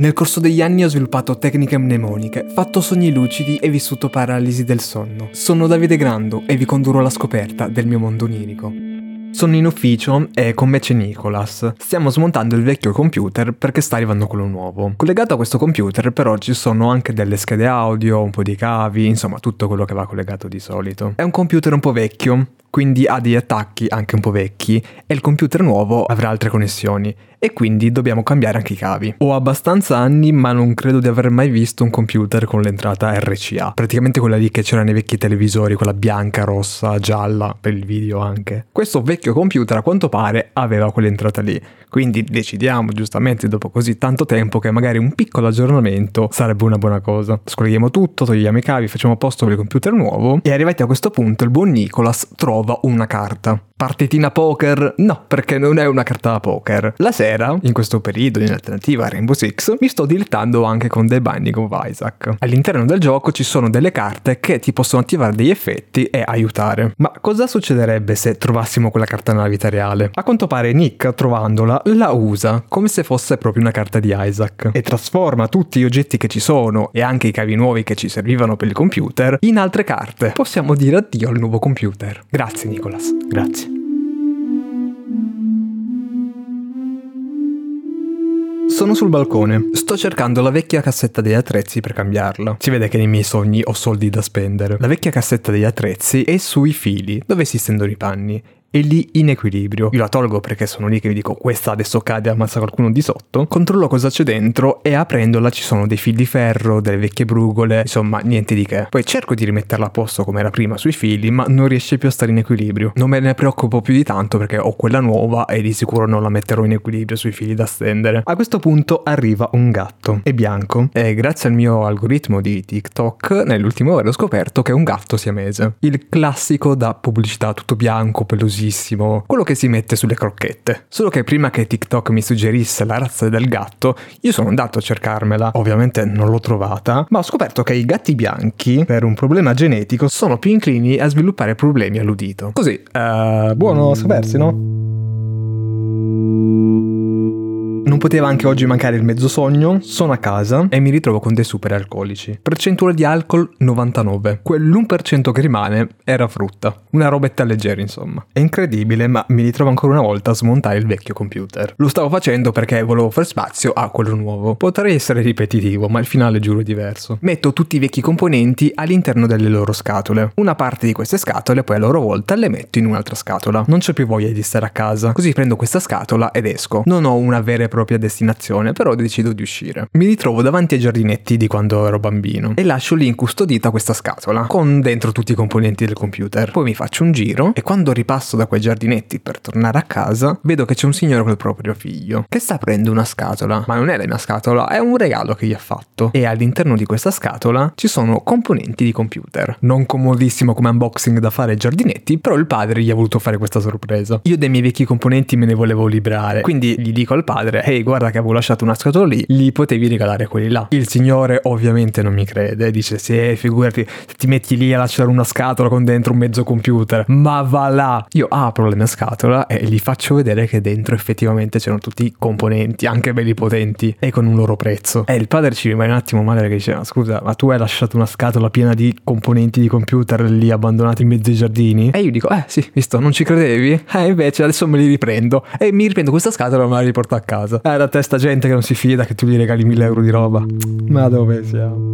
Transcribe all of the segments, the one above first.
Nel corso degli anni ho sviluppato tecniche mnemoniche, fatto sogni lucidi e vissuto paralisi del sonno. Sono Davide Grando e vi condurrò alla scoperta del mio mondo onirico. Sono in ufficio e con me c'è Nicolas. Stiamo smontando il vecchio computer perché sta arrivando quello nuovo. Collegato a questo computer però ci sono anche delle schede audio, un po' di cavi, insomma tutto quello che va collegato di solito. È un computer un po' vecchio, quindi ha degli attacchi anche un po' vecchi e il computer nuovo avrà altre connessioni e quindi dobbiamo cambiare anche i cavi. Ho abbastanza anni ma non credo di aver mai visto un computer con l'entrata RCA, praticamente quella lì che c'era nei vecchi televisori, quella bianca, rossa, gialla, per il video anche. Questo vecchio computer a quanto pare aveva quell'entrata lì, quindi decidiamo giustamente dopo così tanto tempo che magari un piccolo aggiornamento sarebbe una buona cosa. Scolleghiamo tutto, togliamo i cavi, facciamo a posto per il computer nuovo e arrivati a questo punto il buon Nicolas trova una carta. Partitina poker? No, perché non è una carta da poker. La sera, in questo periodo in alternativa a Rainbow Six, mi sto dilettando anche con The Binding of Isaac. All'interno del gioco ci sono delle carte che ti possono attivare degli effetti e aiutare. Ma cosa succederebbe se trovassimo quella carta nella vita reale? A quanto pare Nick, trovandola, la usa come se fosse proprio una carta di Isaac e trasforma tutti gli oggetti che ci sono e anche i cavi nuovi che ci servivano per il computer in altre carte. Possiamo dire addio al nuovo computer. Grazie Nicolas, grazie. Sono sul balcone, sto cercando la vecchia cassetta degli attrezzi per cambiarla. Si vede che nei miei sogni ho soldi da spendere. La vecchia cassetta degli attrezzi è sui fili, dove si stendono i panni è lì in equilibrio. Io la tolgo perché sono lì che vi dico questa adesso cade e ammazza qualcuno di sotto. Controllo cosa c'è dentro e aprendola ci sono dei fili di ferro, delle vecchie brugole, insomma niente di che. Poi cerco di rimetterla a posto come era prima sui fili, ma non riesce più a stare in equilibrio. Non me ne preoccupo più di tanto perché ho quella nuova e di sicuro non la metterò in equilibrio sui fili da stendere. A questo punto arriva un gatto. È bianco e grazie al mio algoritmo di TikTok nell'ultimo ore ho scoperto che è un gatto siamese. Il classico da pubblicità tutto bianco, pelosino famosissimo, quello che si mette sulle crocchette. Solo che prima che TikTok mi suggerisse la razza del gatto, io sono andato a cercarmela. Ovviamente non l'ho trovata, ma ho scoperto che i gatti bianchi, per un problema genetico, sono più inclini a sviluppare problemi all'udito. Così, uh, buono sapersi, no? Non poteva anche oggi mancare il mezzo sogno, sono a casa e mi ritrovo con dei super alcolici. Percentuale di alcol 99. Quell'1% che rimane era frutta. Una robetta leggera insomma. È incredibile ma mi ritrovo ancora una volta a smontare il vecchio computer. Lo stavo facendo perché volevo fare spazio a quello nuovo. Potrei essere ripetitivo ma il finale giuro è diverso. Metto tutti i vecchi componenti all'interno delle loro scatole. Una parte di queste scatole poi a loro volta le metto in un'altra scatola. Non c'è più voglia di stare a casa. Così prendo questa scatola ed esco. Non ho una vera e propria destinazione, però decido di uscire. Mi ritrovo davanti ai giardinetti di quando ero bambino e lascio lì incustodita questa scatola con dentro tutti i componenti del computer. Poi mi faccio un giro e quando ripasso da quei giardinetti per tornare a casa, vedo che c'è un signore col proprio figlio che sta aprendo una scatola, ma non è la mia scatola, è un regalo che gli ha fatto e all'interno di questa scatola ci sono componenti di computer. Non comodissimo come unboxing da fare ai giardinetti, però il padre gli ha voluto fare questa sorpresa. Io dei miei vecchi componenti me ne volevo liberare, quindi gli dico al padre ehi guarda che avevo lasciato una scatola lì, gli potevi regalare quelli là. Il signore ovviamente non mi crede, dice sì, figurati, ti metti lì a lasciare una scatola con dentro un mezzo computer, ma va là. Io apro la mia scatola e gli faccio vedere che dentro effettivamente c'erano tutti i componenti, anche belli potenti, e con un loro prezzo. E il padre ci rimane un attimo male perché dice, ma scusa, ma tu hai lasciato una scatola piena di componenti di computer lì abbandonati in mezzo ai giardini? E io dico, eh sì, visto, non ci credevi? Eh invece adesso me li riprendo. E mi riprendo questa scatola e me la riporto a casa. Eh, da te sta gente che non si fida che tu gli regali mille euro di roba. Ma dove siamo?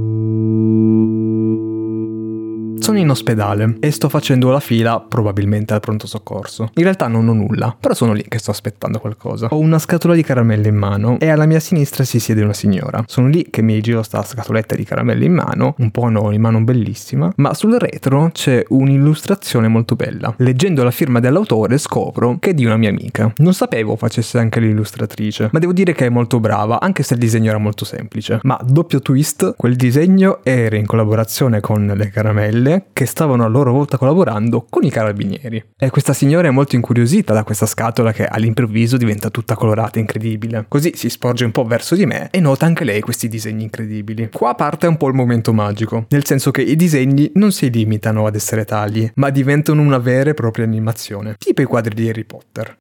Sono in ospedale e sto facendo la fila probabilmente al pronto soccorso. In realtà non ho nulla, però sono lì che sto aspettando qualcosa. Ho una scatola di caramelle in mano e alla mia sinistra si siede una signora. Sono lì che mi giro sta scatoletta di caramelle in mano, un po' anonima, non bellissima, ma sul retro c'è un'illustrazione molto bella. Leggendo la firma dell'autore scopro che è di una mia amica. Non sapevo facesse anche l'illustratrice, ma devo dire che è molto brava, anche se il disegno era molto semplice. Ma doppio twist, quel disegno era in collaborazione con le caramelle che stavano a loro volta collaborando con i carabinieri. E questa signora è molto incuriosita da questa scatola che all'improvviso diventa tutta colorata e incredibile. Così si sporge un po' verso di me e nota anche lei questi disegni incredibili. Qua parte un po' il momento magico, nel senso che i disegni non si limitano ad essere tagli, ma diventano una vera e propria animazione, tipo i quadri di Harry Potter.